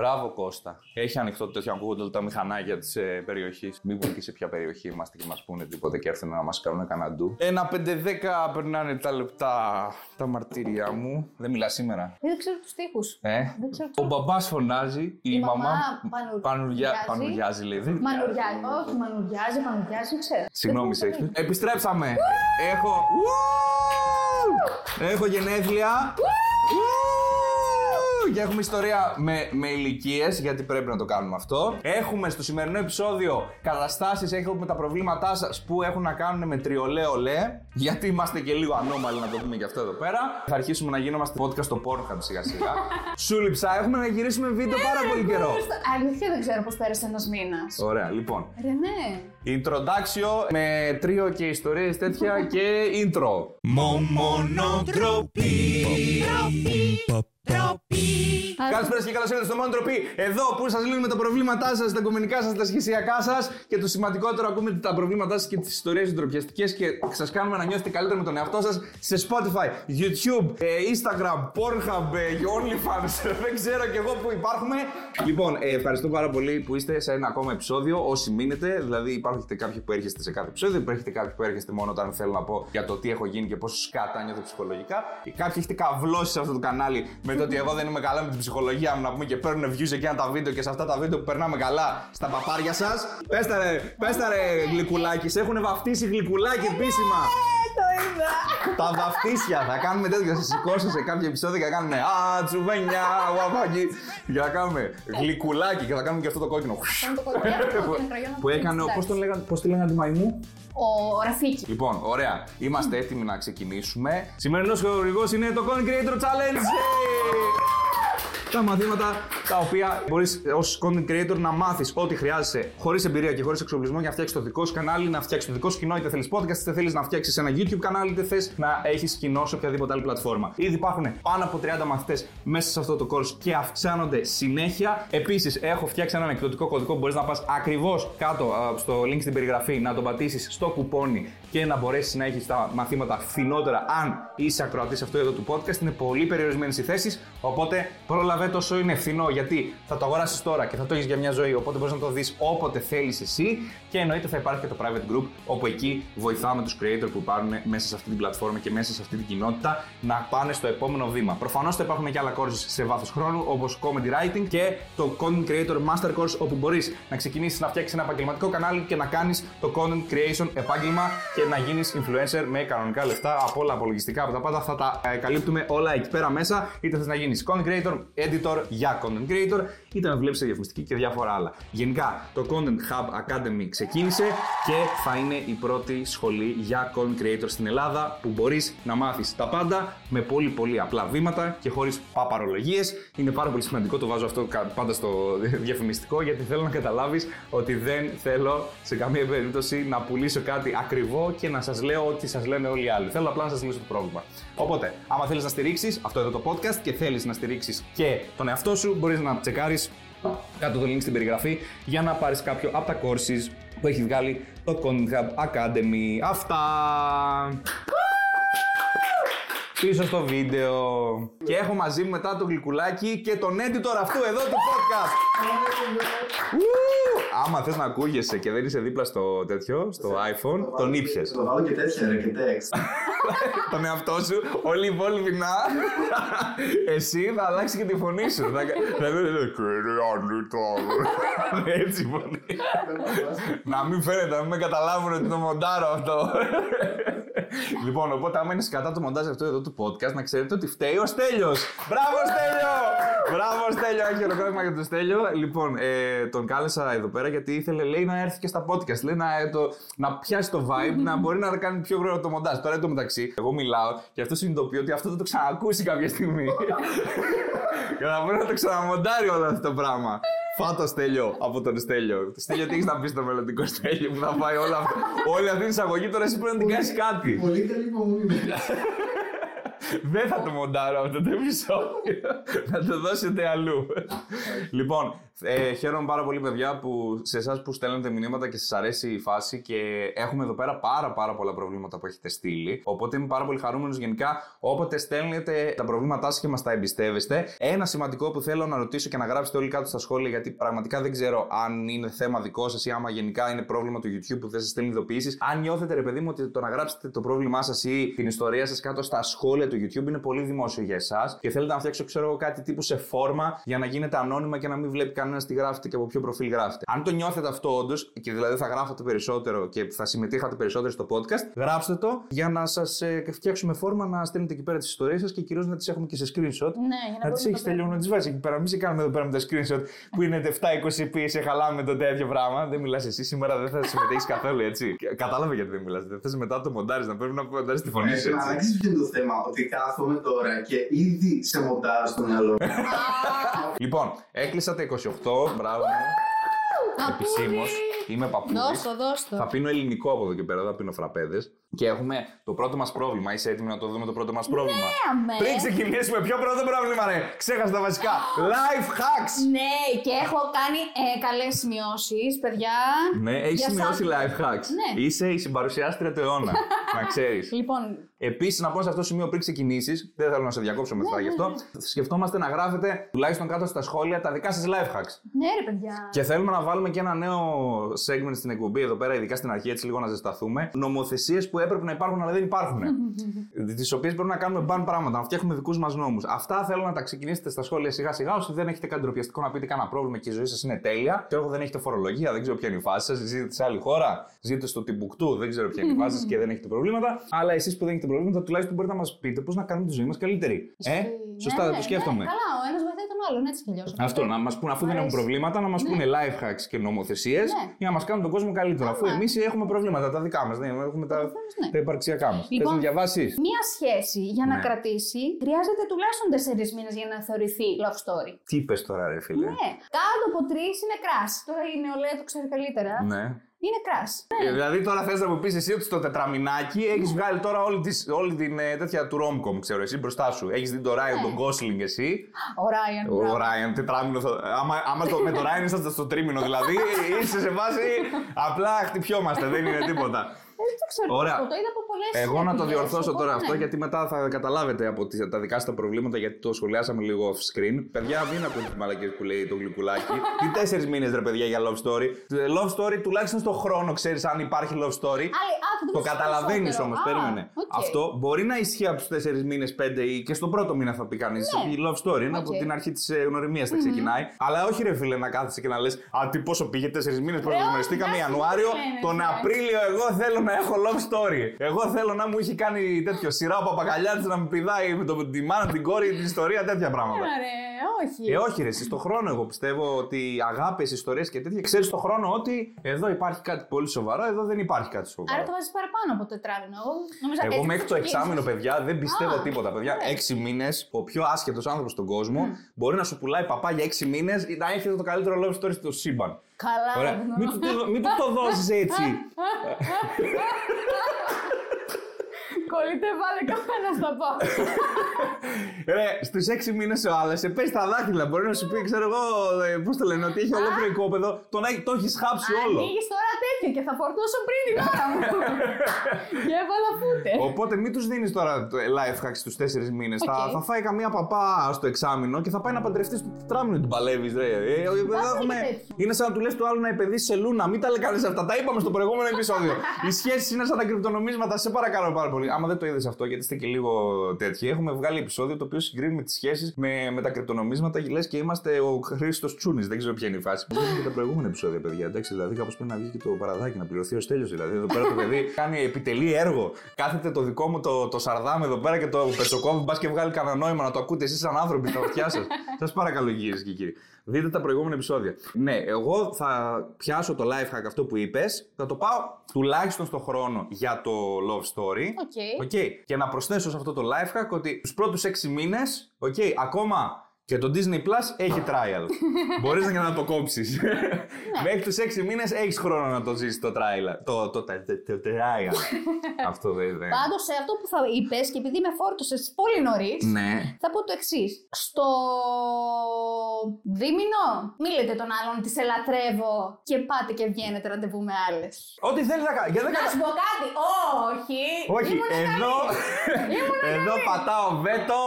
Μπράβο Κώστα. Έχει ανοιχτό το τέτοιο ακούγονται όλα τα μηχανάκια της ε, περιοχής. Μην πούμε και σε ποια περιοχή είμαστε και μας πούνε τίποτα και έρθουν να μας κάνουν κανένα ντου. Ένα 5-10 περνάνε τα λεπτά τα μαρτύρια μου. Δεν μιλάς σήμερα. Δεν ξέρω τους τοίχου. Ε; Δεν ξέρω Ο μπαμπάς φωνάζει, η, Η μαμά μαμά πανου- πανουριά... πανουριάζει. πανουριάζει, λέει. Δεν- Μανουριάζει. Όχι, μανουριάζει, μανουριάζει, ξέρω. Συγγνώμη, Δεν Σέξπιρ. Επιστρέψαμε. Έχω. Έχω γενέθλια. Και έχουμε ιστορία με, με ηλικίε, γιατί πρέπει να το κάνουμε αυτό. Έχουμε στο σημερινό επεισόδιο καταστάσει, έχουμε τα προβλήματά σα που έχουν να κάνουν με τριολέ ολέ. Γιατί είμαστε και λίγο ανώμαλοι, να το πούμε και αυτό εδώ πέρα. Θα αρχίσουμε να γίνομαστε podcast στο Pornhub σιγά σιγά. Σούληψα, έχουμε να γυρίσουμε βίντεο πάρα πολύ καιρό. Αλήθεια δεν ξέρω πώ πέρασε ένα μήνα. Ωραία, λοιπόν. Ρενέ. Introduction με τρίο και ιστορίες τέτοια και intro. Καλησπέρα και καλώς ήρθατε στο Μόνο Τροπή. Εδώ που σας λύνουμε τα προβλήματά σας, τα κομμενικά σας, τα σχεσιακά σας και το σημαντικότερο, ακούμε τα προβλήματά σας και τις ιστορίες του ντροπιαστικές και σας κάνουμε να νιώθετε καλύτερα με τον εαυτό σας σε Spotify, YouTube, ε, Instagram, Pornhub, ε, OnlyFans. Δεν ξέρω κι εγώ που υπάρχουμε. Λοιπόν, ε, ευχαριστώ πάρα πολύ που είστε σε ένα ακόμα επεισόδιο. Όσοι μείνετε, δηλαδή υπάρχουν κάποιοι που έρχεστε σε κάθε επεισόδιο, υπάρχουν κάποιοι που έρχεστε μόνο όταν θέλω να πω για το τι έχω γίνει και πόσο σκάτα νιώθω ψυχολογικά. Και κάποιοι έχετε καβλώσει σε αυτό το κανάλι με το ότι εγώ δεν είμαι καλά με την ψυχολογία μου να πούμε και παίρνουν views εκείνα τα βίντεο και σε αυτά τα βίντεο που περνάμε καλά στα παπάρια σας. Πέστα ρε, πέστα ρε γλυκουλάκι, σε έχουν βαφτίσει γλυκουλάκι επίσημα. Το είδα. Τα βαφτίσια θα κάνουμε τέτοια. Θα σα σηκώσω σε κάποια επεισόδια και θα κάνουμε Α, τσουβένια, γουαβάκι. Και θα κάνουμε γλυκουλάκι και θα κάνουμε και αυτό το κόκκινο. Κάνω το κοκκινό, το κόκκινο κραγιόν, Που έκανε, εντάξει. πώς τον λέγανε, πώς τη λέγανε τη μαϊμού; Ο Ραφίκη. Λοιπόν, ωραία. Είμαστε έτοιμοι να ξεκινήσουμε. Σημερινός χορηγός είναι το Content Creator Challenge. Τα μαθήματα τα οποία μπορείς ως content creator να μάθεις ό,τι χρειάζεσαι χωρίς εμπειρία και χωρίς εξοπλισμό για να φτιάξεις το δικό σου κανάλι, να φτιάξεις το δικό σου κοινό, είτε θέλεις podcast, είτε θέλεις να φτιάξεις ένα YouTube κανάλι, είτε θες να έχεις κοινό σε οποιαδήποτε άλλη πλατφόρμα. Ήδη υπάρχουν πάνω από 30 μαθητές μέσα σε αυτό το course και αυξάνονται συνέχεια. Επίσης, έχω φτιάξει έναν εκδοτικό κωδικό που μπορείς να πας ακριβώς κάτω α, στο link στην περιγραφή, να τον πατήσεις στο κουπόνι και να μπορέσει να έχεις τα μαθήματα φθηνότερα αν είσαι ακροατής αυτού εδώ του podcast. Είναι πολύ περιορισμένες οι θέσεις, οπότε πρόλαβε το όσο είναι φθηνό γιατί θα το αγοράσεις τώρα και θα το έχεις για μια ζωή. Οπότε μπορείς να το δεις όποτε θέλεις εσύ και εννοείται θα υπάρχει και το private group όπου εκεί βοηθάμε τους creator που πάρουν μέσα σε αυτή την πλατφόρμα και μέσα σε αυτή την κοινότητα να πάνε στο επόμενο βήμα. Προφανώς θα υπάρχουν και άλλα courses σε βάθος χρόνου όπως comedy writing και το content creator master course όπου μπορείς να ξεκινήσεις να φτιάξεις ένα επαγγελματικό κανάλι και να κάνεις το content creation επάγγελμα και να γίνεις influencer με κανονικά λεφτά από όλα απολογιστικά από τα πάντα. Θα τα ε, καλύπτουμε όλα εκεί πέρα μέσα. Είτε θες να γίνεις content creator, editor για content creator, είτε να δουλέψει σε διαφημιστική και διάφορα άλλα. Γενικά, το Content Hub Academy ξεκίνησε και θα είναι η πρώτη σχολή για content creator στην Ελλάδα που μπορείς να μάθεις τα πάντα με πολύ πολύ απλά βήματα και χωρίς παπαρολογίες. Είναι πάρα πολύ σημαντικό, το βάζω αυτό κα- πάντα στο διαφημιστικό γιατί θέλω να καταλάβεις ότι δεν θέλω σε καμία περίπτωση να πουλήσω κάτι ακριβό και να σας λέω ότι σας λένε όλοι οι άλλοι. Θέλω απλά να σας λύσω το πρόβλημα. Οπότε, άμα θέλεις να στηρίξεις αυτό εδώ το podcast και θέλεις να στηρίξεις και τον εαυτό σου, μπορείς να τσεκάρεις κάτω το link στην περιγραφή για να πάρεις κάποιο από τα courses που έχει βγάλει το Content Hub Academy. Αυτά! Πίσω στο βίντεο. Και έχω μαζί μου μετά το γλυκουλάκι και τον editor αυτού εδώ του podcast. Ου! Άμα θες να ακούγεσαι και δεν είσαι δίπλα στο τέτοιο, στο iPhone, τον ήπιες. Το βάλω και τέτοια ρε και text. τον εαυτό σου, όλοι οι υπόλοιποι να. Εσύ θα αλλάξει και τη φωνή σου. Θα θα λέει Κύριε Ανίτα. Έτσι η φωνή. Να μην φαίνεται, να μην με καταλάβουν ότι το μοντάρω αυτό. Λοιπόν, οπότε άμα είναι κατά το μοντάζ αυτό εδώ του podcast, να ξέρετε ότι φταίει ο Στέλιος. Μπράβο Στέλιο! Μπράβο Στέλιο, έχει χειροκρότημα για τον Στέλιο. Λοιπόν, ε, τον κάλεσα εδώ πέρα γιατί ήθελε λέει, να έρθει και στα podcast. Λέει να, ε, το, να πιάσει το vibe, να μπορεί να κάνει πιο γρήγορα το μοντάζ. Τώρα εν τω μεταξύ, εγώ μιλάω και αυτό συνειδητοποιεί ότι αυτό θα το ξανακούσει κάποια στιγμή. και θα μπορεί να το ξαναμοντάρει όλο αυτό το πράγμα. Φάτο Στέλιο από τον Στέλιο. Στέλιο, τι έχεις να πεις στο μελλοντικό Στέλιο που θα πάει όλα αυτά; Όλη αυτή την εισαγωγή τώρα εσύ πρέπει να την κάνεις κάτι. Πολύ καλή υπομονή μου. Δεν θα το μοντάρω αυτό το επεισόδιο. θα το δώσετε αλλού. λοιπόν, ε, χαίρομαι πάρα πολύ, παιδιά, που σε εσάς που στέλνετε μηνύματα και σας αρέσει η φάση και έχουμε εδώ πέρα πάρα, πάρα πολλά προβλήματα που έχετε στείλει. Οπότε είμαι πάρα πολύ χαρούμενος γενικά όποτε στέλνετε τα προβλήματά σας και μας τα εμπιστεύεστε. Ένα σημαντικό που θέλω να ρωτήσω και να γράψετε όλοι κάτω στα σχόλια, γιατί πραγματικά δεν ξέρω αν είναι θέμα δικό σας ή άμα γενικά είναι πρόβλημα του YouTube που δεν σας στέλνει ειδοποιήσεις. Αν νιώθετε, ρε παιδί μου, ότι το να γράψετε το πρόβλημά σας ή την ιστορία σας κάτω στα σχόλια του YouTube είναι πολύ δημόσιο για εσάς και θέλετε να φτιάξω, ξέρω εγώ, κάτι τύπου σε φόρμα για να γίνετε ανώνυμα και να μην βλέπει κανένας τι γράφετε και από ποιο προφίλ γράφετε. Αν το νιώθετε αυτό όντως και δηλαδή θα γράφετε περισσότερο και θα συμμετείχατε περισσότερο στο podcast, γράψτε το για να σας ε, φτιάξουμε φόρμα να στέλνετε εκεί πέρα τις ιστορίες σας και κυρίως να τις έχουμε και σε screenshot. Ναι, για να Να τις μπορούμε έχεις το τελειώσει, να τις βάζεις εκεί πέρα. Μην σε κάνουμε εδώ πέρα με τα screenshot που είναι 720p, σε χαλάμε το τέτοιο πράγμα. Δεν μιλάς εσύ σήμερα, δεν θα συμμετέχεις καθόλου έτσι. Κατάλαβε γιατί δεν μιλάς. Δεν θες μετά το μοντάρι να πρέπει να μοντάρει τη φωνή σου Ε, έτσι. αλλά ξέρεις ποιο είναι το θέμα, ότι κάθομαι τώρα και ήδη σε μοντάρω στο μυαλό μου. Λοιπόν, έκλεισα τα 28. Μπράβο μου. Επισήμως. Είμαι παππούδη. Δώσ' το, δώσ' το. Θα πίνω ελληνικό από εδώ και πέρα, θα πίνω φραπέδες. Και έχουμε το πρώτο μας πρόβλημα. Είσαι έτοιμη να το δούμε το πρώτο μας πρόβλημα; αμέ. Πριν ξεκινήσουμε, ποιο πρώτο πρόβλημα, ρε! Ξέχασα τα βασικά. Life hacks! Ναι, και έχω κάνει ε, καλές σημειώσεις, παιδιά. Ναι, έχεις Για σημειώσει σας. life hacks. Ναι. Είσαι η συμπαρουσιάστρια του αιώνα. να ξέρεις. Λοιπόν, Επίσης, να πω σε αυτό το σημείο πριν ξεκινήσεις, δεν θέλω να σε διακόψω μετά Ναι, γι' αυτό. Σκεφτόμαστε να γράφετε τουλάχιστον κάτω στα σχόλια τα δικά σας life hacks. ναι, ρε παιδιά. Και θέλουμε να βάλουμε και ένα νέο segment στην εκπομπή εδώ πέρα, ειδικά στην αρχή, έτσι λίγο να ζεσταθούμε. Νομοθεσίες που έπρεπε να υπάρχουν, αλλά δεν υπάρχουν. Τις οποίες πρέπει να κάνουμε μπαν πράγματα, να φτιάχνουμε δικούς μας νόμους. Αυτά θέλω να τα ξεκινήσετε στα σχόλια σιγά σιγά. Όσοι δεν έχετε κάτι ντροπιαστικό να πείτε κανένα πρόβλημα και η ζωή σας είναι τέλεια. Και εγώ δεν έχετε φορολογία, δεν ξέρω ποια είναι η φάση σας. Ζείτε σε άλλη χώρα, ζείτε στο Τιμπουκτού, δεν ξέρω ποια είναι η φάση σας και δεν έχετε προβλήματα. Αλλά εσείς που δεν έχετε προβλήματα, τουλάχιστον μπορείτε να μας πείτε πώς να κάνουμε τη ζωή μας καλύτερη. Ε, Ισχύει. σωστά, Ναι, δεν το ναι, σκέφτομαι. Άλλον, έτσι κι αλλιώ. Αυτό, να μας πούνε, αφού δεν Μ' έχουν αρέσει. προβλήματα, να μας πούνε life hacks και νομοθεσίες Ναι. για να μας κάνουν τον κόσμο καλύτερο. Αφού Άμα. εμείς έχουμε προβλήματα τα δικά μας. Ναι, έχουμε τα, προφανώς, ναι. τα υπαρξιακά μας. Θες Λοιπόν, να διαβάσεις; Μία σχέση για να Ναι. κρατήσει χρειάζεται τουλάχιστον 4 μήνες για να θεωρηθεί love story. Τι είπες τώρα, ρε φίλε; Ναι, κάτω από τρεις είναι crush. Τώρα η νεολαία το ξέρει καλύτερα. Ναι. Είναι crush. Ε, Δηλαδή τώρα θες να μου πεις εσύ ότι στο τετραμινάκι έχεις βγάλει τώρα όλη, τις, όλη την ε, τέτοια του Romcom, ξέρω εσύ μπροστά σου. Έχεις δει το Ryan, Ναι. τον Gosling εσύ; Ο Ryan. Ο Ryan, τετράμινο. θα- Άμα, άμα το, με το Ryan ήσασταν στο τρίμηνο, δηλαδή είσαι σε βάση απλά χτυπιόμαστε, δεν είναι τίποτα. Δεν το ξέρω. Ωραία. Το είδα από πολλές Εγώ να το διορθώσω τώρα αυτό, γιατί μετά θα καταλάβετε από τις, τα δικά σας τα προβλήματα, γιατί το σχολιάσαμε λίγο off screen. Παιδιά, μην ακούτε τι μαλακίες που λέει το γλυκουλάκι. Τι τέσσερις μήνες, ρε παιδιά, για love story. Ε, Love story τουλάχιστον στο χρόνο ξέρεις αν υπάρχει love story. Άλλη, α, θα Το πεις καταλαβαίνεις περισσότερο. όμως, Α, περίμενε. οκ. Αυτό μπορεί να ισχύει από τους 4 μήνες, 5 ή και στον πρώτο μήνα θα πει κανείς. Ναι. Η love story είναι από Οκ. την αρχή της γνωριμίας θα ξεκινάει. Αλλά όχι, ρε φίλε, να κάθεσαι και να λες Α, τι πόσο πήγε 4 μήνες, πώ Ρε, γνωριστήκαμε όχι, Ιανουάριο. δεν είναι, Τον ναι. Απρίλιο εγώ θέλω να έχω love story. Εγώ θέλω να μου έχει κάνει τέτοιο σειρά ο Παπακαλιάτης να μου πηδάει με το, τη μάνα, την κόρη, την ιστορία, τέτοια πράγματα. Έλα, ρε, όχι. Ε, όχι, ρε, εσύ στον χρόνο εγώ πιστεύω ότι αγάπη, ιστορίες και τέτοια ξέρεις στον χρόνο ότι εδώ υπάρχει κάτι πολύ σοβαρό, εδώ δεν υπάρχει κάτι σοβαρό. Άρα το βάζεις παραπάνω από τετράμινο. Εγώ, νόμιζα Εγώ έτσι μέχρι το ξεκίνησες. εξάμεινο, παιδιά, δεν πιστεύω Α, τίποτα. Παιδιά, ωραία. έξι μήνες, ο πιο άσχετος άνθρωπος στον κόσμο μπορεί να σου πουλάει παπά για έξι μήνες να έχετε το καλύτερο love story στο σύμπαν. Καλά. Ωραία. ρε, Μην του το- μην του το δώσεις έτσι. Κολλείται, βάλε καφέ να στα πω. Ρε, στους έξι μήνες ο άλλο σε πέσει τα δάχτυλα. Μπορεί να σου πει, ξέρω εγώ, πώς το λένε, ότι έχει ολόκληρο οικόπεδο. Τον έχει- το έχεις χάψει όλο. Ανοίγεις τώρα τέτοιο και θα φορτώσω πριν την ώρα μου. και έβαλα φούτες. Οπότε μην τους δίνεις τώρα το life hack στου τέσσερις μήνες. Θα, Οκ. θα φάει καμία παπά στο εξάμεινο και θα πάει να παντρευτείς στο τετράμινο την παλεύεις, ρε. Ε, ε, εδώ έχουμε... και τέτοιο. Είναι σαν να του λες του άλλου να επενδύσει σε λούνα. Μην τα λέει κανείς αυτά. Τα είπαμε στο προηγούμενο επεισόδιο. Οι σχέσεις είναι σαν τα κρυπτονομίσματα. Σε παρακαλώ πάρα πολύ. Άμα δεν το είδες αυτό, γιατί είστε και λίγο τέτοιοι, έχουμε βγάλει επεισόδιο το οποίο συγκρίνουμε τις σχέσεις με, με τα κρυπτονομίσματα. Λες και είμαστε ο Χρήστος Τσούνης. Δεν ξέρω ποια είναι η φάση. Που και τα προηγούμενα επεισόδια, παιδιά. Εντάξει, δηλαδή κάπως πρέπει να βγει και το παραδάκι να πληρωθεί ω τέλειο. Δηλαδή εδώ πέρα το παιδί κάνει επιτελεί έργο. Κάθεται το δικό μου το, το σαρδάμ εδώ πέρα και το πετσοκόβει. Μπας και βγάλει κανένα νόημα να το ακούτε εσείς σαν άνθρωποι στα αυτιά σας. Σας παρακαλώ, κυρίες και κύριοι. Δείτε τα προηγούμενα επεισόδια. Ναι, εγώ θα πιάσω το life hack αυτό που είπες, θα το πάω τουλάχιστον στο χρόνο για το love story. OK. OK. Και να προσθέσω σε αυτό το life hack ότι τους πρώτους 6 μήνες, οκ, ακόμα Και το Disney Plus έχει trial. Μπορείς να, να το κόψεις. Μέχρι τους 6 μήνες έχεις χρόνο να το ζήσεις το trial. Το, το, το, το, το trial. αυτό δεν είναι. Πάντως, σε αυτό που θα είπες, και επειδή με φόρτωσες πολύ νωρίς, Ναι. θα πω το εξής. Στο δίμηνο, μη λέτε τον άλλον ότι σε λατρεύω και πάτε και βγαίνετε ραντεβού με άλλες. Ό,τι θέλεις να κάνει. Για δεν Να σου πω κάτι. Όχι. Όχι, Ήμουνα εδώ, καλή. Ήμουνα εδώ καλή. πατάω βέτο.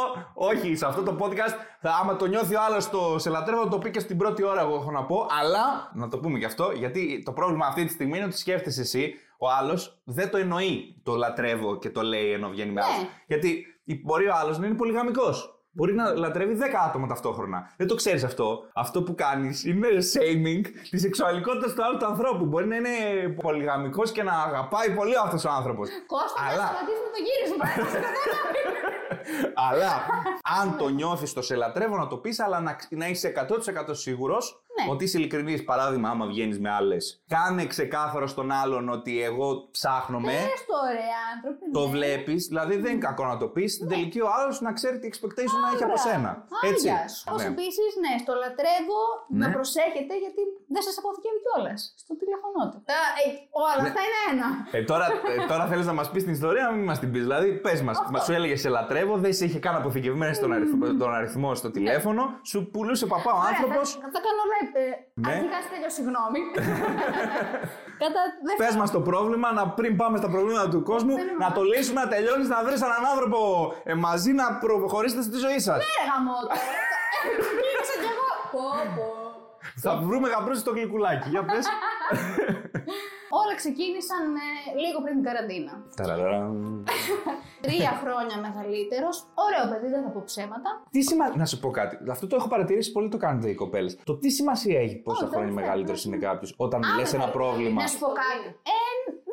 Όχι, σε αυτό το podcast, θα, άμα το νιώθει ο άλλος το σε λατρεύω, θα το πει και στην πρώτη ώρα, εγώ έχω να πω. Αλλά, να το πούμε και αυτό, γιατί το πρόβλημα αυτή τη στιγμή είναι ότι σκέφτεσαι εσύ, ο άλλος δεν το εννοεί το λατρεύω και το λέει ενώ βγαίνει με Ναι. άλλους. Γιατί μπορεί ο άλλος να είναι πολυγαμικό. Μπορεί να λατρεύει 10 άτομα ταυτόχρονα. Δεν το ξέρεις αυτό. Αυτό που κάνεις είναι shaming τη σεξουαλικότητα του άλλου του ανθρώπου. Μπορεί να είναι πολυγαμικός και να αγαπάει πολύ αυτός ο άνθρωπος. Κώστα, θα Αλλά- σταματήσουμε το γύρισμα. Αλλά αν το νιώθεις το σε λατρεύω να το πεις, αλλά να, να είσαι 100% σίγουρος Ναι. ότι είσαι ειλικρινής. Παράδειγμα, άμα βγαίνεις με άλλες, κάνε ξεκάθαρο στον άλλον ότι εγώ ψάχνομαι. Πες το ρε άνθρωποι. Το ναι. βλέπεις, δηλαδή δεν είναι κακό να το πεις. Στην τελική ο άλλος να ξέρει τι expectation να έχει από σένα. Έτσι. Όπω Ναι. επίσης, ναι, στο λατρεύω να Ναι. προσέχετε γιατί δεν σας αποθηκεύει κιόλας στο τηλέφωνό του. Α, ε, όλα Ναι. αυτά είναι ένα. Ε, τώρα ε, τώρα θέλεις να μας πεις την ιστορία, μην μας την πεις. Δηλαδή, πες μας, μας σου έλεγε σε λατρεύω, δεν σε είχε καν αποθηκευμένη στον αριθμό, τον αριθμό στο τηλέφωνο, σου πουλούσε παπά ο Ωραία, άνθρωπος. Θα, θα κάνω rap. Ε, Ναι. Αρχικά σε τελειώ, συγγνώμη. Κατά Πες δεύτερον. μας το πρόβλημα, να πριν πάμε στα προβλήματα του κόσμου, Δεν είμαι να το λύσουμε, να τελειώνεις, να βρεις έναν άνθρωπο ε, μαζί να προχωρήσετε στη ζωή σας. Ναι, ρε γαμό το. Κλείνησα κι εγώ. Πω, πω. Θα βρούμε γαμπρούσει στο γλυκουλάκι. Για πες. Όλα ξεκίνησαν ε, λίγο πριν την καραντίνα. Τρία χρόνια μεγαλύτερος. Ωραίο παιδί, δεν θα πω ψέματα. Τι σημασία. Να σου πω κάτι. Αυτό το έχω παρατηρήσει πολύ το κάνετε οι κοπέλες. Το τι σημασία έχει πόσα Όχι, χρόνια δεν μεγαλύτερος θέλω. είναι κάποιος όταν Α, λες δεν ένα θέλω. πρόβλημα; Να σου πω κάτι. Ε,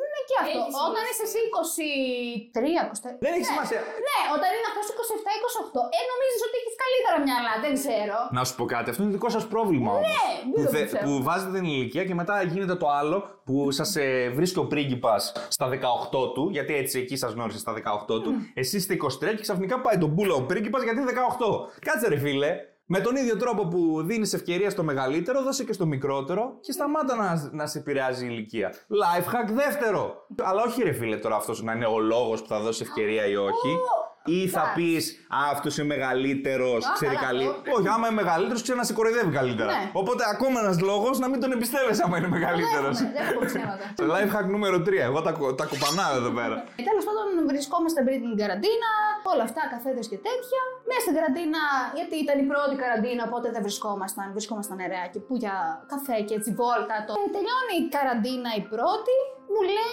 ναι και αυτό. Έχεις Όταν σημασία. είσαι εσύ 23, 24. Δεν έχει ναι. σημασία. Ναι, όταν είναι αυτός 27-28, ε, νομίζεις ότι έχεις καλύτερα μυαλά. Δεν ξέρω. Να σου πω κάτι, αυτό είναι δικό σας πρόβλημα όμως. Ναι, μην που, το θε- πιστεύω. που βάζετε την ηλικία και μετά γίνεται το άλλο που σας ε, βρίσκει ο πρίγκιπας στα 18 του, γιατί έτσι εκεί σας γνώρισε στα 18 του. Εσύ είστε 23 και ξαφνικά πάει τον μπούλα ο πρίγκιπας γιατί είναι 18. Κάτσε ρε φίλε. Με τον ίδιο τρόπο που δίνεις ευκαιρία στο μεγαλύτερο, δώσε και στο μικρότερο και σταμάτα να, να σε επηρεάζει η ηλικία. Life hack δεύτερο. Αλλά όχι ρε φίλε τώρα αυτός να είναι ο λόγος που θα δώσει ευκαιρία ή όχι. Ή θα εντάξει. πεις Α, αυτός είναι μεγαλύτερος, ξέρει καλά, καλή. αυτό. Όχι, άμα είναι μεγαλύτερος, ξέρει να σε κοροϊδεύει καλύτερα. Ναι. Οπότε ακόμα ένας λόγος να μην τον εμπιστεύεσαι άμα είναι μεγαλύτερος. Δεν έχουμε, δεν έχουμε ψέματα. Life hack νούμερο 3. Εγώ τα, κο- τα κουπανάω εδώ πέρα. Τέλος πάντων, βρισκόμαστε πριν την καραντίνα, όλα αυτά, καφέδες και τέτοια. Μέσα στην καραντίνα, γιατί ήταν η πρώτη καραντίνα, οπότε δεν βρισκόμασταν. Βρισκόμασταν νεράκι που για καφέ και έτσι βόλτα. Το... Ε, τελειώνει η καραντίνα η πρώτη, μου λέει.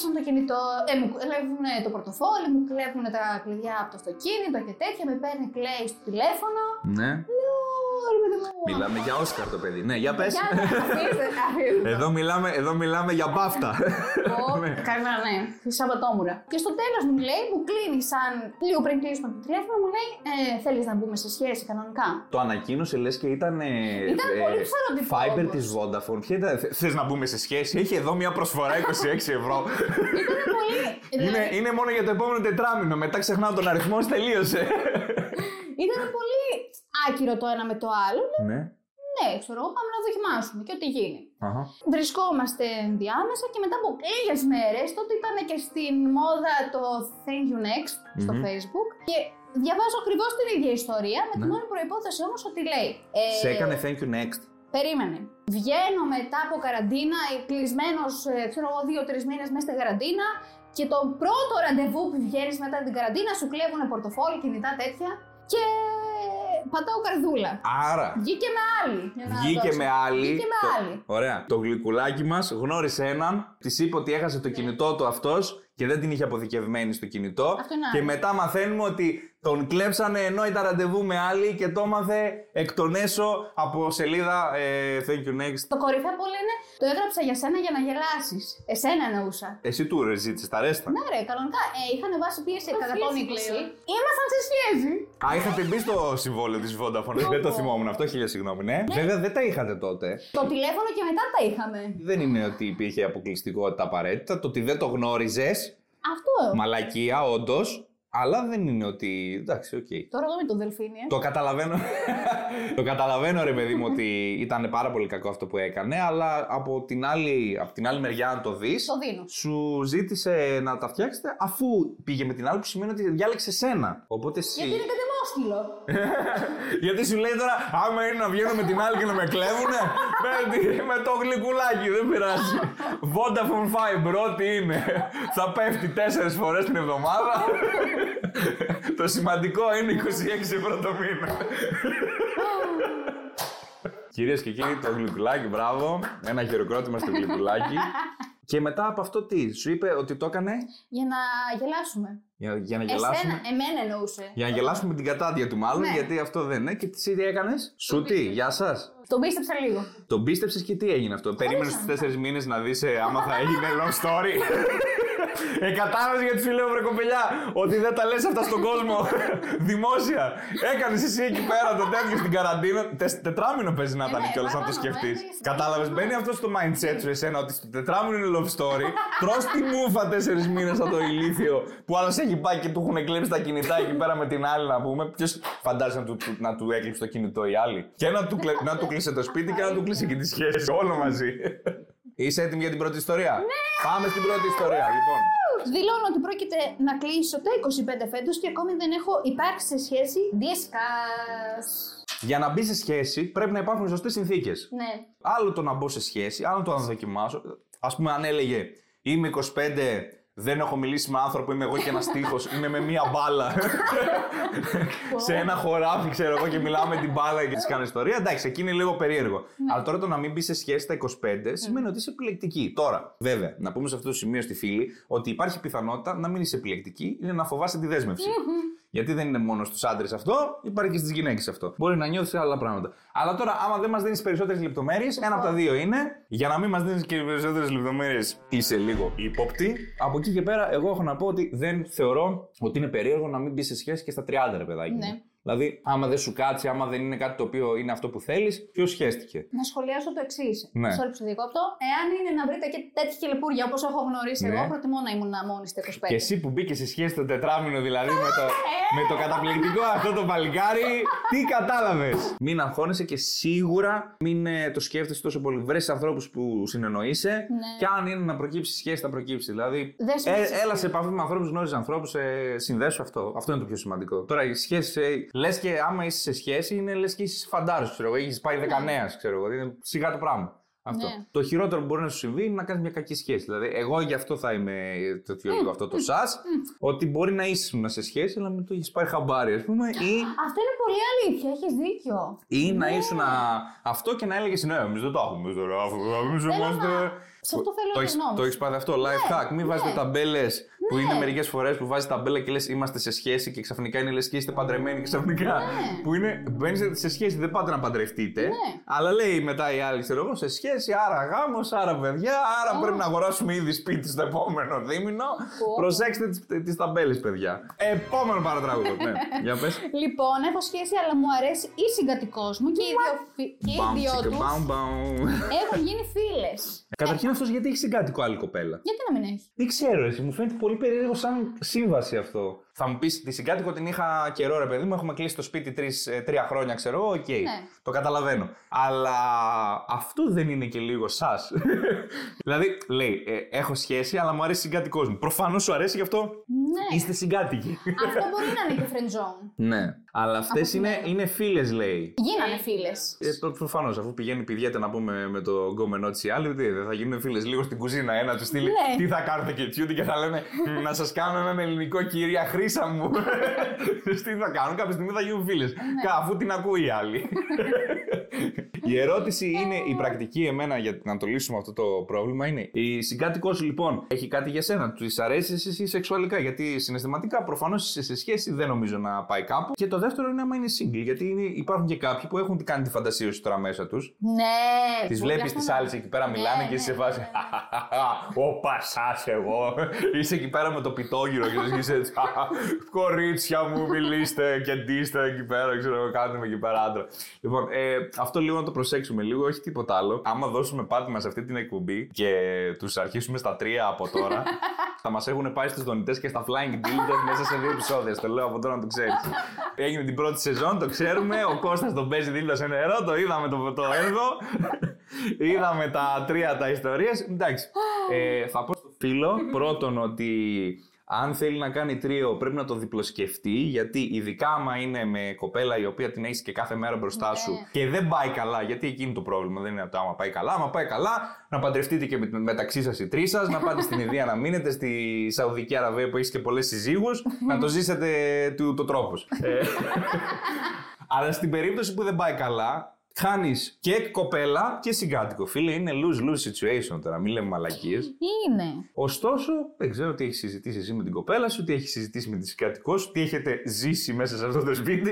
Ε, μου κλέψαν το κινητό, ε, μου κλέβουν το πορτοφόλι, μου κλέβουν τα κλειδιά από το αυτοκίνητο και τέτοια. Με παίρνει, κλαίει στο τηλέφωνο. Ναι. Λέω, ρε παιδί μου. Μιλάμε για Όσκαρ το παιδί. Ναι, για πες. Για να αφήστε, αφήστε. Εδώ μιλάμε, εδώ μιλάμε για μπάφτα. Ναι. Καλά, ναι. Σαββατόμουρα. Και στο τέλος μου λέει, μου κλείνει σαν. λίγο πριν κλείσουμε το τηλέφωνο, μου λέει, ε, Θέλεις να μπούμε σε σχέση κανονικά; Το ανακοίνωσε λες και ήταν. ε, Ήταν πολύ ψαροτυπικό Fiber όμως. της Vodafone. Ποια ήταν. Θε να μπούμε σε σχέση; Έχει εδώ μια προσφορά 26 ευρώ. Ήταν πολύ. είναι, δηλαδή, είναι μόνο για το επόμενο τετράμινο. Μετά ξεχνάω τον αριθμό, τελείωσε. Ήταν πολύ άκυρο το ένα με το άλλο. Λέω, ναι. Ναι, ξέρω εγώ, πάμε να δοκιμάσουμε και ό,τι γίνει. Αχα. Βρισκόμαστε διάμεσα και μετά από λίγες μέρες, τότε ήταν και στην μόδα το Thank You Next στο Μμμ. Facebook. Και διαβάζω ακριβώς την ίδια ιστορία, με τη Ναι. μόνη προπόθεση όμως ότι λέει. ε, Σε έκανε thank you next. Περίμενε. Βγαίνω μετά από καραντίνα, κλεισμένος, ξέρω εγώ, δύο-τρεις μήνες μέσα στην καραντίνα. Και το πρώτο ραντεβού που βγαίνεις μετά την καραντίνα σου κλέβουν πορτοφόλι, κινητά τέτοια. Και πατάω καρδούλα. Άρα. Βγήκε με άλλη. για να Βγήκε δώσω. με άλλη. Βγήκε με Το- άλλη. Ωραία. Το γλυκουλάκι μας γνώρισε έναν, της είπε ότι έχασε το κινητό του αυτός και δεν την είχε αποθηκευμένη στο κινητό. Αυτό είναι και άλλο. μετά μαθαίνουμε ότι τον κλέψανε ενώ ήταν ραντεβού με άλλη και το έμαθε εκ των έσω από σελίδα ε, Thank you next. Το κορυφαίο πολύ είναι το έγραψα για σένα για να γελάσεις. Εσένα εννοούσα. Εσύ του ρε ζήτησες τα ρέστα. Ναι, ρε, κανονικά. Ε, είχαν βάσει πίεση κατά τον Προφίλ, 20. πλέον. Ήμασταν σε σχέση. Α, είχατε μπει στο συμβόλαιο της Vodafone. δεν το θυμόμουν αυτό, χίλια συγγνώμη, ναι. Βέβαια δεν τα είχατε τότε. Το τηλέφωνο και μετά τα είχαμε. Δεν είναι ότι υπήρχε αποκλειστικότητα απαραίτητα. Το ότι δεν το γνώριζες, Αυτό. μαλακία, όντως. Αλλά δεν είναι ότι. Εντάξει, οκ. Τώρα εδώ με τον Δελφίνη, ε. Το καταλαβαίνω. το καταλαβαίνω, ρε παιδί μου, ότι ήταν πάρα πολύ κακό αυτό που έκανε, αλλά από την άλλη, από την άλλη μεριά, αν το δεις, Το δίνω. σου ζήτησε να τα φτιάξετε αφού πήγε με την άλλη που σημαίνει ότι διάλεξε σένα. Οπότε εσύ. Γιατί είναι κατεμόσκυλο. Γιατί σου λέει τώρα, άμα είναι να βγαίνω με την άλλη και να με κλέβουνε, με, τη- με το γλυκουλάκι, δεν πειράζει. Vodafone Fiber, ό,τι είναι. Θα πέφτει τέσσερις φορές την εβδομάδα. το σημαντικό είναι 26 ευρώ το μήνα. Κυρίες και κύριοι, το γλυκουλάκι, μπράβο. Ένα χειροκρότημα στο γλυκουλάκι. Και μετά από αυτό τι, σου είπε ότι το έκανε; Για να γελάσουμε. για, για να γελάσουμε; Εσένα, εμένα εννοούσε. Για να γελάσουμε με την κατάδια του, μάλλον, Ναι. γιατί αυτό δεν είναι. Και τι τι έκανες, Σου τι, γεια σας. Τον πίστεψα λίγο. Τον πίστεψες και τι έγινε αυτό; Περίμενες του τέσσερις μήνες να δεις άμα θα έγινε love story. Ε, κατάλαβε γιατί σου λέω βρε κοπελιά ότι δεν τα λες αυτά στον κόσμο δημόσια. Έκανες εσύ εκεί πέρα το τέτοιο στην καραντίνα. Τε, τετράμινο παίζει να ήταν ναι, κιόλας να το παραπάνω, σκεφτείς. ναι, Κατάλαβες, μπαίνει αυτό στο mindset σου εσένα ότι στο τετράμινο είναι love story. Τρώ τη μούφα τέσσερις μήνες από το ηλίθιο που άλλος έχει πάει και του έχουν κλέψει τα κινητά εκεί πέρα με την άλλη να πούμε. Ποιος φαντάζεσαι να του, του- να του έκλειψε το κινητό η άλλη. Και να του, κλε- να του κλείσει το σπίτι και να του κλείσει και τη σχέση. Όλο μαζί. Είσαι έτοιμη για την πρώτη ιστορία; Πάμε στην πρώτη ιστορία, λοιπόν. Δηλώνω ότι πρόκειται να κλείσω τα 25 φέτος και ακόμη δεν έχω υπάρξει σε σχέση διασκάς. Για να μπει σε σχέση πρέπει να υπάρχουν σωστές συνθήκες. Ναι. Άλλο το να μπω σε σχέση, άλλο το να δοκιμάσω. Α πούμε, αν έλεγε Είμαι 25, δεν έχω μιλήσει με άνθρωπο, είμαι εγώ και ένας τείχος, είμαι με μία μπάλα. σε ένα χωράφι, ξέρω εγώ, και μιλάω με την μπάλα και της κάνω ιστορία. Εντάξει, εκεί είναι λίγο περίεργο. Αλλά τώρα το να μην μπει σε σχέση στα 25 σημαίνει ότι είσαι επιλεκτική. Τώρα, βέβαια, να πούμε σε αυτό το σημείο στη φίλη ότι υπάρχει πιθανότητα να μην είσαι επιλεκτική, είναι να φοβάσαι τη δέσμευση. Γιατί δεν είναι μόνο στους άντρες αυτό, υπάρχει και στις γυναίκες αυτό. Μπορεί να νιώθεις άλλα πράγματα. Αλλά τώρα, άμα δεν μας δίνεις περισσότερες λεπτομέρειες, ένα από τα δύο είναι. Για να μην μας δίνεις και περισσότερες λεπτομέρειες, είσαι λίγο ύποπτη. Από εκεί και πέρα, εγώ έχω να πω ότι δεν θεωρώ ότι είναι περίεργο να μην μπεις σε σχέση και στα 30 ρε παιδάκι. μου. Ναι. Δηλαδή, άμα δεν σου κάτσει, άμα δεν είναι κάτι το οποίο είναι αυτό που θέλεις, ποιος σχέστηκε; Να σχολιάσω το εξής. Ναι. Sorry που σε διακόπτω. Εάν είναι να βρείτε και τέτοια κελεπούρια όπως έχω γνωρίσει Ναι. εγώ, προτιμώ να ήμουν μόνη στα 25. Και εσύ που μπήκες σε σχέση το τετράμινο, δηλαδή με το, με το καταπληκτικό αυτό το παλικάρι, τι κατάλαβες; Μην αγχώνεσαι και σίγουρα μην ε, το σκέφτεσαι τόσο πολύ. Βρες ανθρώπους που συνεννοείσαι Ναι. και αν είναι να προκύψεις σχέση, θα προκύψει. Δηλαδή, Δες με ε, σε έλα σχέση. σε επαφή με ανθρώπους, γνώριζες ανθρώπους, ε, συνδέσου αυτό. Αυτό είναι το πιο σημαντικό. Τώρα η σχέση, ε, λες και άμα είσαι σε σχέση, είναι λες και είσαι φαντάρος, ξέρω εγώ. Έχεις πάει 19, ξέρω εγώ. Είναι σιγά το πράγμα. Αυτό. Ναι. Το χειρότερο που μπορεί να σου συμβεί είναι να κάνεις μια κακή σχέση. Δηλαδή, εγώ γι' αυτό θα είμαι το θεώρητο αυτό το σας. Ότι μπορεί να ήσουν σε σχέση, αλλά μην το έχεις πάρει χαμπάρι, ας πούμε. Ή, Αυτό είναι πολύ αλήθεια, έχεις δίκιο. ή να Ναι. ήσουν αυτό και να έλεγες Ναι, εμείς δεν το έχουμε τώρα. αφού Εμείς Θέλω είμαστε. να- Σε αυτό θέλω Το να έχεις- γνώμη. Το έχεις πάθει αυτό, life hack. Μην ναι. βάζετε ταμπέλες που Ναι. είναι μερικές φορές που βάζεις ταμπέλα και λες είμαστε σε σχέση και ξαφνικά είναι λες και είστε παντρεμένοι ξαφνικά. Ναι. Που είναι μπαίνετε σε σχέση, δεν πάτε να παντρευτείτε. Ναι. Αλλά λέει μετά η άλλη, ξέρω εγώ, σε σχέση, άρα γάμος, άρα παιδιά, άρα Ω. πρέπει να αγοράσουμε ήδη σπίτι στο επόμενο δίμηνο. Πω. Προσέξτε τις ταμπέλες, παιδιά. Επόμενο παρατράγουδο. ναι, για πες. Λοιπόν, έχω σχέση, αλλά μου αρέσει η συγκάτοικός μου και οι δύο, φι- και οι δυο τους έχουν γίνει φίλες. Καταρχήν αυτός γιατί έχει συγκάτοικο άλλη κοπέλα; Γιατί να μην έχει; Δεν ξέρω, εσύ μου φαίνεται πολύ περίεργο σαν σύμβαση αυτό. Θα μου πεις τη συγκάτοικο την είχα καιρό, ρε παιδί μου. Έχουμε κλείσει το σπίτι τρεις, ε, τρία χρόνια, ξέρω εγώ. Οκ. Το καταλαβαίνω. Αλλά αυτό δεν είναι και λίγο σας. δηλαδή, λέει, ε, έχω σχέση, αλλά μου αρέσει συγκάτοικός μου. Προφανώς σου αρέσει γι' αυτό; Ναι. Είστε συγκάτοικοι. Αυτό μπορεί να είναι και friend zone. ναι. Αλλά αυτές Αυτό είναι, σημαίνει. είναι φίλες, λέει. Γίνανε φίλες. Ε, Προφανώς, αφού πηγαίνει πηγαίνετε να πούμε με το γκόμενό της η άλλη, τι, δεν θα γίνουν φίλες λίγο στην κουζίνα. Ένα του στείλει Ναι. τι θα κάνετε και τσιούτι και θα λένε «Μ, Να σας κάνω έναν ελληνικό κυρία Χρήσα μου. τι θα κάνουν, κάποια στιγμή θα γίνουν φίλες. Αφού την ακούει η άλλη. η ερώτηση είναι, η πρακτική εμένα για να το λύσουμε αυτό το πρόβλημα είναι η συγκάτοικό σου λοιπόν έχει κάτι για σένα, τους αρέσει εσύ σεξουαλικά; Γιατί συναισθηματικά προφανώς είσαι σε σχέση, δεν νομίζω να πάει κάπου. Και το δεύτερο είναι άμα είναι single. Γιατί είναι, υπάρχουν και κάποιοι που έχουν κάνει τη φαντασίωση τώρα μέσα τους. Ναι. Τις πολύ βλέπεις αυτό τις να- άλλες εκεί πέρα μιλάνε Ναι, και είσαι σε ναι, φάση. ναι. Ω πασάς εγώ. Είσαι εκεί πέρα με το πιτόγυρο και είσαι έτσι. Κορίτσια μου, μιλήστε και ντύστε εκεί πέρα. Ξέρω εγώ, κάντε με εκεί πέρα άντρα. Λοιπόν, ε, αυτό λίγο να το προσέξουμε λίγο, όχι τίποτα άλλο. Άμα δώσουμε πάτημα σε αυτή την εκπομπή και τους αρχίσουμε στα τρία από τώρα, Θα μας έχουν πάει στους δονητές και στα flying dildos μέσα σε δύο επεισόδια. Το λέω από τώρα να το ξέρεις. Έγινε την πρώτη σεζόν, το ξέρουμε. Ο Κώστας τον παίζει δίπλα σε νερό, το είδαμε το, το έργο. είδαμε τα τρία τα ιστορίες. Εντάξει. Ε, θα πω στο φίλο πρώτον ότι αν θέλει να κάνει τρίο, πρέπει να το διπλοσκεφτεί. Γιατί ειδικά άμα είναι με κοπέλα η οποία την έχεις και κάθε μέρα μπροστά σου και δεν πάει καλά, γιατί εκεί είναι το πρόβλημα. Δεν είναι το άμα πάει καλά. Άμα πάει καλά, να παντρευτείτε και με- μεταξύ σας οι τρεις σας, να πάτε στην Ινδία να μείνετε, στη Σαουδική Αραβία που έχεις και πολλές συζύγους, να το ζήσετε του το τρόπος. Αλλά στην περίπτωση που δεν πάει καλά, χάνεις και κοπέλα και συγκάτοικο. Φίλε, είναι lose-lose situation τώρα, μην λέμε μαλακίες. Είναι; Ωστόσο, δεν ξέρω τι έχεις συζητήσει εσύ με την κοπέλα σου, τι έχεις συζητήσει με τη συγκατοικό σου, τι έχετε ζήσει μέσα σε αυτό το σπίτι.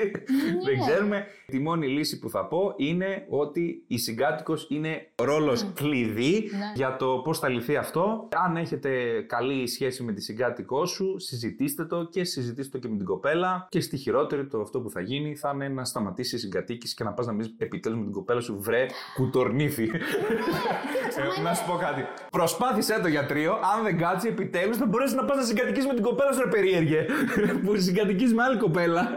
δεν ξέρουμε. Τη μόνη λύση που θα πω είναι ότι η συγκάτοικος είναι ρόλος κλειδί Ναι. για το πώς θα λυθεί αυτό. Αν έχετε καλή σχέση με τη συγκάτοικό σου, συζητήστε το και συζητήστε το και με την κοπέλα. Και στη χειρότερη το αυτό που θα γίνει θα είναι να σταματήσει η συγκατοίκηση και να πας να μιλήσει επιτέλους με την κοπέλα σου, βρε κουτορνίθι. Ε, να σου πω κάτι. Προσπάθησέ το για τρίο. Αν δεν κάτσει, επιτέλους θα μπορέσεις να πας να συγκατοικήσει με την κοπέλα σου, ρε περίεργε. που συγκατοικείς με άλλη κοπέλα.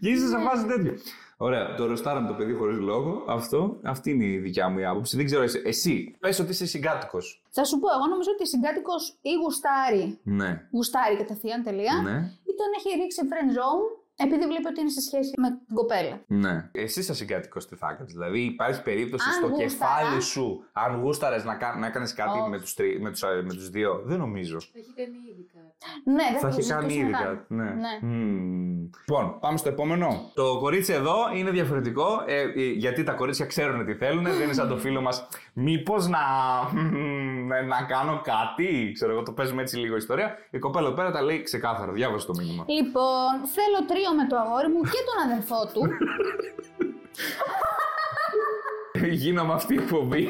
και είσαι σε φάση τέτοιο. Ωραία, το ροστάραμε το παιδί χωρίς λόγο. Αυτό, αυτή είναι η δικιά μου η άποψη. Δεν ξέρω εσύ. Εσύ, πες ότι είσαι συγκάτοικος. Θα σου πω, εγώ νομίζω ότι συγκάτοικος ή γουστάρει. Ναι. Γουστάρει κατευθείαν τελεία. Ναι. Ή τον έχει ρίξει friend zone επειδή βλέπει ότι είναι σε σχέση με την κοπέλα. Ναι. Εσύ σαν συγκάτοικος τι θα έκανες. Δηλαδή, υπάρχει περίπτωση Αν στο γούσταρα. κεφάλι σου, αν γούσταρες να, κα... να κάνει κάτι Όχι. με τους τρι... με τους... με τους δύο. Δεν νομίζω. Θα έχει κάνει ήδη κάτι. Ναι, δεν Θα το έχει κάνει συζητούσαμε ήδη καν. κάτι. Ναι. Ναι. Μμμ. Λοιπόν, πάμε στο επόμενο. Το κορίτσι εδώ είναι διαφορετικό ε, ε, γιατί τα κορίτσια ξέρουν τι θέλουν. δεν είναι σαν το φίλο μας. Μήπως να, μ, να κάνω κάτι. Ξέρω εγώ, το παίζουμε έτσι λίγο ιστορία. Η κοπέλα εδώ πέρα τα λέει ξεκάθαρα. Διάβασε το μήνυμα. Λοιπόν, θέλω τρίο με το αγόρι μου και τον αδερφό του. Γίναμε αυτή η εκπομπή.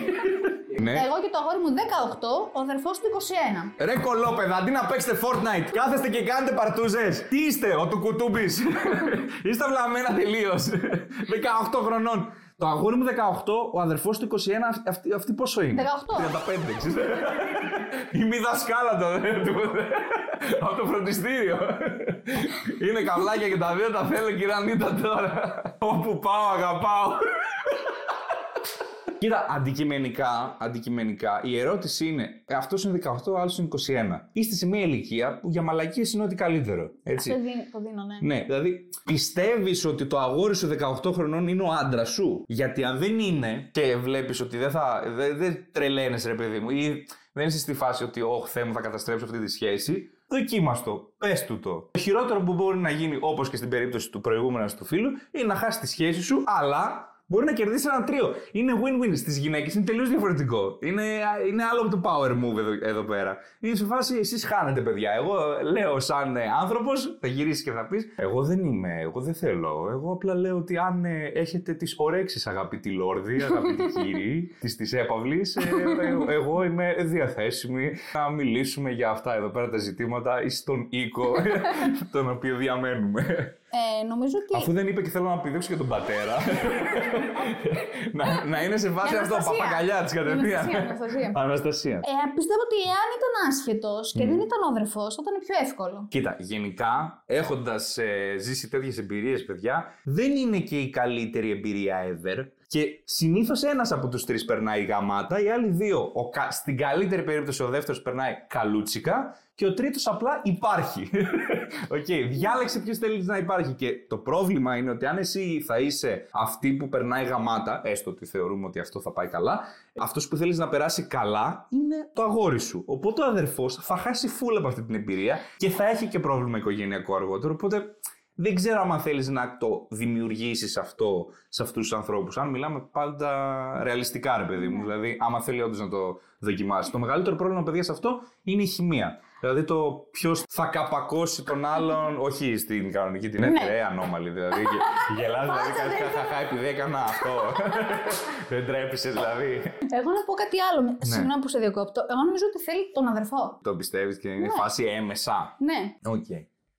Ναι. Εγώ και το αγόρι μου 18, ο αδερφός του 21. Ρε κολόπεδα, αντί να παίξετε Fortnite, κάθεστε και κάνετε παρτούζες. Τι είστε, ο του κουτούμπης. είστε βλαμμένα τελείως. 18 χρονών. Το αγόρι μου 18, ο αδερφός του 21, αυτή, αυτή πόσο είναι; 18. 35, ξέρεις. Η μη δασκάλα το. Από το φροντιστήριο. Είναι καβλάκια και τα δύο τα θέλω κυρία Νίτα τώρα. Όπου πάω αγαπάω. Κοίτα, αντικειμενικά, αντικειμενικά, η ερώτηση είναι, αυτός είναι 18, ο άλλος είναι 21. Είστε σε μια ηλικία που για μαλακίες είναι ό,τι καλύτερο. Έτσι. Αυτό δίνει- το δίνω, ναι. Ναι, δηλαδή πιστεύεις ότι το αγόρι σου 18 χρονών είναι ο άντρας σου; Γιατί αν δεν είναι και βλέπεις ότι δεν θα. Δεν, δεν τρελαίνεσαι, ρε παιδί μου, ή δεν είσαι στη φάση ότι, Ωχ, Θεέ μου, θα καταστρέψω αυτή τη σχέση. Δοκίμαστο. Πες του το. Το χειρότερο που μπορεί να γίνει, όπως και στην περίπτωση του προηγούμενου του φίλου, είναι να χάσεις τη σχέση σου, αλλά μπορεί να κερδίσει ένα τρίο. Είναι win-win. Στις γυναίκες είναι τελείως διαφορετικό. Είναι, είναι άλλο από το power move εδώ, εδώ πέρα. Είναι σε φάση εσείς χάνετε, παιδιά. Εγώ λέω, σαν άνθρωπος, θα γυρίσεις και θα πεις: Εγώ δεν είμαι, εγώ δεν θέλω. Εγώ απλά λέω ότι αν ε, έχετε τις ορέξει, αγαπητοί Λόρδοι, αγαπητοί κύριοι της της έπαυλης, εγώ είμαι διαθέσιμη να μιλήσουμε για αυτά εδώ πέρα τα ζητήματα ή στον οίκο τον οποίο διαμένουμε. Ε, νομίζω ότι. Αφού δεν είπε και θέλω να πηδήξω και τον πατέρα. να, να είναι σε βάση Η αυτό, Αναστασία. παπακαλιά της κατευθείαν. Αναστασία, Αναστασία. Αναστασία. Ε, πιστεύω ότι εάν ήταν άσχετος και δεν ήταν ο αδερφός, θα ήταν πιο εύκολο. Κοίτα, γενικά, έχοντας ζήσει τέτοιες εμπειρίες, παιδιά, δεν είναι και η καλύτερη εμπειρία ever. Και συνήθως ένας από τους τρεις περνάει γαμάτα, οι άλλοι δύο, ο, κα- στην καλύτερη περίπτωση ο δεύτερος περνάει καλούτσικα και ο τρίτος απλά υπάρχει. Οκ, διάλεξε ποιος θέλεις να υπάρχει. Και το πρόβλημα είναι ότι αν εσύ θα είσαι αυτή που περνάει γαμάτα, έστω ότι θεωρούμε ότι αυτό θα πάει καλά, αυτός που θέλεις να περάσει καλά είναι το αγόρι σου. Οπότε ο αδερφός θα χάσει φουλ από αυτή την εμπειρία και θα έχει και πρόβλημα οικογενειακό αργότερα. Οπότε δεν ξέρω αν θέλεις να το δημιουργήσεις αυτό σε αυτούς τους ανθρώπους. Αν μιλάμε πάντα ρεαλιστικά, ρε παιδί μου. Δηλαδή, άμα θέλει όντως να το δοκιμάσεις. Το μεγαλύτερο πρόβλημα, παιδιά, σε αυτό είναι η χημεία. Δηλαδή το ποιος θα καπακώσει τον άλλον, όχι στην κανονική, την Ναι. ευθρέα ανώμαλη. Δηλαδή, γε- γελάς, δηλαδή, κάτι χαχαχά επειδή έκανα αυτό. Δεν τρέπησε, δηλαδή. Εγώ να πω κάτι άλλο. Συγγνώμη που σε διακόπτω. Εγώ νομίζω ότι θέλει τον αδερφό. Το πιστεύεις και είναι Ναι. φάση έμεσα. Ναι. Οκ.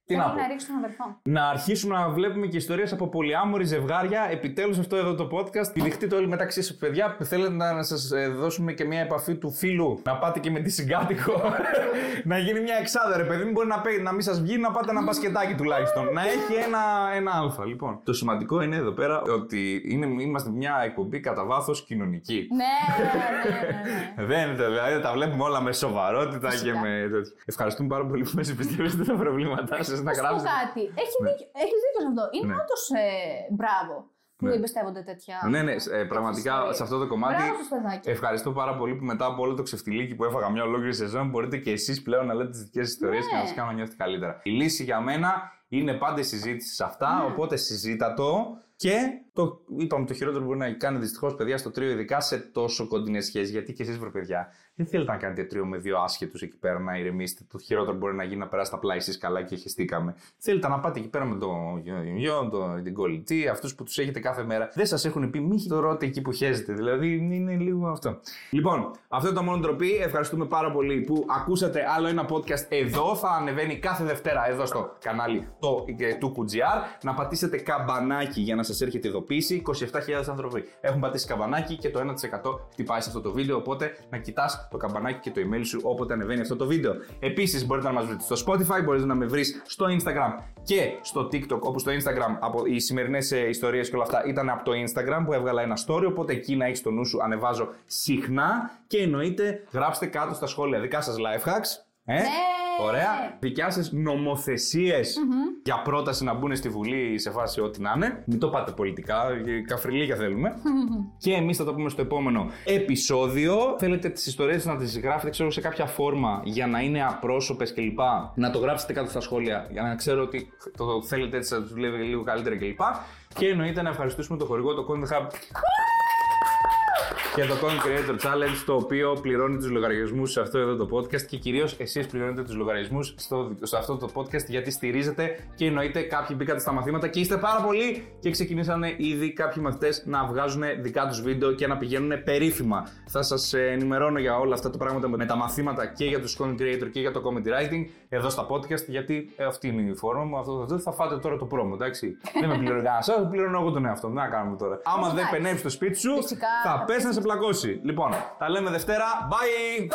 Τι να Θέλει πω. να ρίξει τον αδερφό. Να αρχίσουμε να βλέπουμε και ιστορίες από πολυάμοροι ζευγάρια. Επιτέλους αυτό εδώ το podcast. Κυνηγτείτε όλοι μεταξύ σας, παιδιά. Θέλετε να σας δώσουμε και μια επαφή του φίλου. Να πάτε και με τη συγκάτοικο. να γίνει μια εξάδα, ρε παιδί μου. Μπορεί να, παί- να μην σας βγει, να πάτε ένα μπασκετάκι τουλάχιστον. να έχει ένα, ένα αλφα. Λοιπόν, το σημαντικό είναι εδώ πέρα ότι είναι, είμαστε μια εκπομπή κατά βάθος κοινωνική. Ναι, ναι, ναι, ναι, ναι. Δεν είναι, δηλαδή τα βλέπουμε όλα με σοβαρότητα Φυσικά. και με τέτοιο. Ευχαριστούμε πάρα πολύ που μας επιστρέψετε τα προβλήματά σας να Να σου πω γράψετε. κάτι. Έχει δίκιο, έχεις δίκιο σε αυτό. Είναι Ναι. όντως μπράβο που Ναι. εμπιστεύονται τέτοια. Ναι, ναι, ε, πραγματικά ιστορίες. σε αυτό το κομμάτι. Μπράβο σας, παιδάκια. Ευχαριστώ πάρα πολύ που μετά από όλο το ξεφτιλίκι που έφαγα μια ολόκληρη σεζόν μπορείτε και εσείς πλέον να λέτε τις δικές ιστορίες Ναι. και να σας κάνω να νιώθετε καλύτερα. Η λύση για μένα είναι πάντα η συζήτηση σε αυτά, Ναι. οπότε συζήτα το. Και το είπαμε το χειρότερο που μπορεί να κάνει δυστυχώς παιδιά στο τρίο, ειδικά σε τόσο κοντινές σχέσεις. Γιατί και εσείς, βρε παιδιά, δεν θέλετε να κάνετε τρίο με δύο άσχετους εκεί πέρα να ηρεμήσετε. Το χειρότερο που μπορεί να γίνει να περάσετε απλά εσείς καλά και χεστήκαμε. Θέλετε να πάτε εκεί πέρα με τον γιο, τον, την κολλητή, αυτούς που τους έχετε κάθε μέρα. Δεν σας έχουν πει, μη το ρώτε εκεί που χέζετε. Δηλαδή είναι λίγο αυτό. Λοιπόν, αυτό ήταν μόνο ντροπή. Ευχαριστούμε πάρα πολύ που ακούσατε άλλο ένα podcast εδώ. Θα ανεβαίνει κάθε Δευτέρα εδώ στο κανάλι το, ε, του QGR. Να πατήσετε καμπανάκι για να σας έρχεται ειδοποίηση. 27.000 άνθρωποι έχουν πατήσει καμπανάκι και το 1% χτυπάει σε αυτό το βίντεο. Οπότε να κοιτάς το καμπανάκι και το email σου όποτε ανεβαίνει αυτό το βίντεο. Επίσης μπορείτε να μας βρείτε στο Spotify, μπορείτε να με βρεις στο Instagram και στο TikTok. Όπου στο Instagram από οι σημερινές ιστορίες και όλα αυτά ήταν από το Instagram που έβγαλα ένα story. Οπότε εκεί να έχεις το νου σου, ανεβάζω συχνά. Και εννοείται γράψτε κάτω στα σχόλια δικά σας life hacks. Ε; Ναι. Ωραία. Δικιά σας νομοθεσίες για πρόταση να μπουν στη Βουλή σε φάση ό,τι να είναι. Μην το πάτε πολιτικά, ε, καφριλίκια θέλουμε. και εμείς θα το πούμε στο επόμενο επεισόδιο. Θέλετε τις ιστορίες να τις γράφετε, ξέρω, σε κάποια φόρμα για να είναι απρόσωπες κλπ. Να το γράψετε κάτω στα σχόλια για να ξέρω ότι το θέλετε έτσι, να τους δουλεύει λίγο καλύτερα κλπ. Και εννοείται να ευχαριστήσουμε το χορηγό, το Content Hub και το Content Creator Challenge, το οποίο πληρώνει τους λογαριασμούς σε αυτό εδώ το podcast και κυρίως εσείς πληρώνετε τους λογαριασμούς στο, σε αυτό το podcast γιατί στηρίζετε και εννοείται κάποιοι μπήκατε στα μαθήματα και είστε πάρα πολλοί και ξεκινήσανε ήδη κάποιοι μαθητές να βγάζουν δικά τους βίντεο και να πηγαίνουν περίφημα. Θα σας ενημερώνω για όλα αυτά τα πράγματα με τα μαθήματα και για τους Content Creator και για το Comedy Writing εδώ στα podcast γιατί ε, αυτή είναι η φόρμα μου. Αυτό, αυτό θα φάτε τώρα το πρόμο, εντάξει. Δεν με πληρώνει κανένας, θα πληρώνω εγώ τον εαυτό μου. Τι να κάνουμε τώρα. Άμα δεν εντάξει. πενέψεις το σπίτι σου, Φυσικά. θα πέσει να σε ξεφλακώσει. Λοιπόν, τα λέμε Δευτέρα. Bye!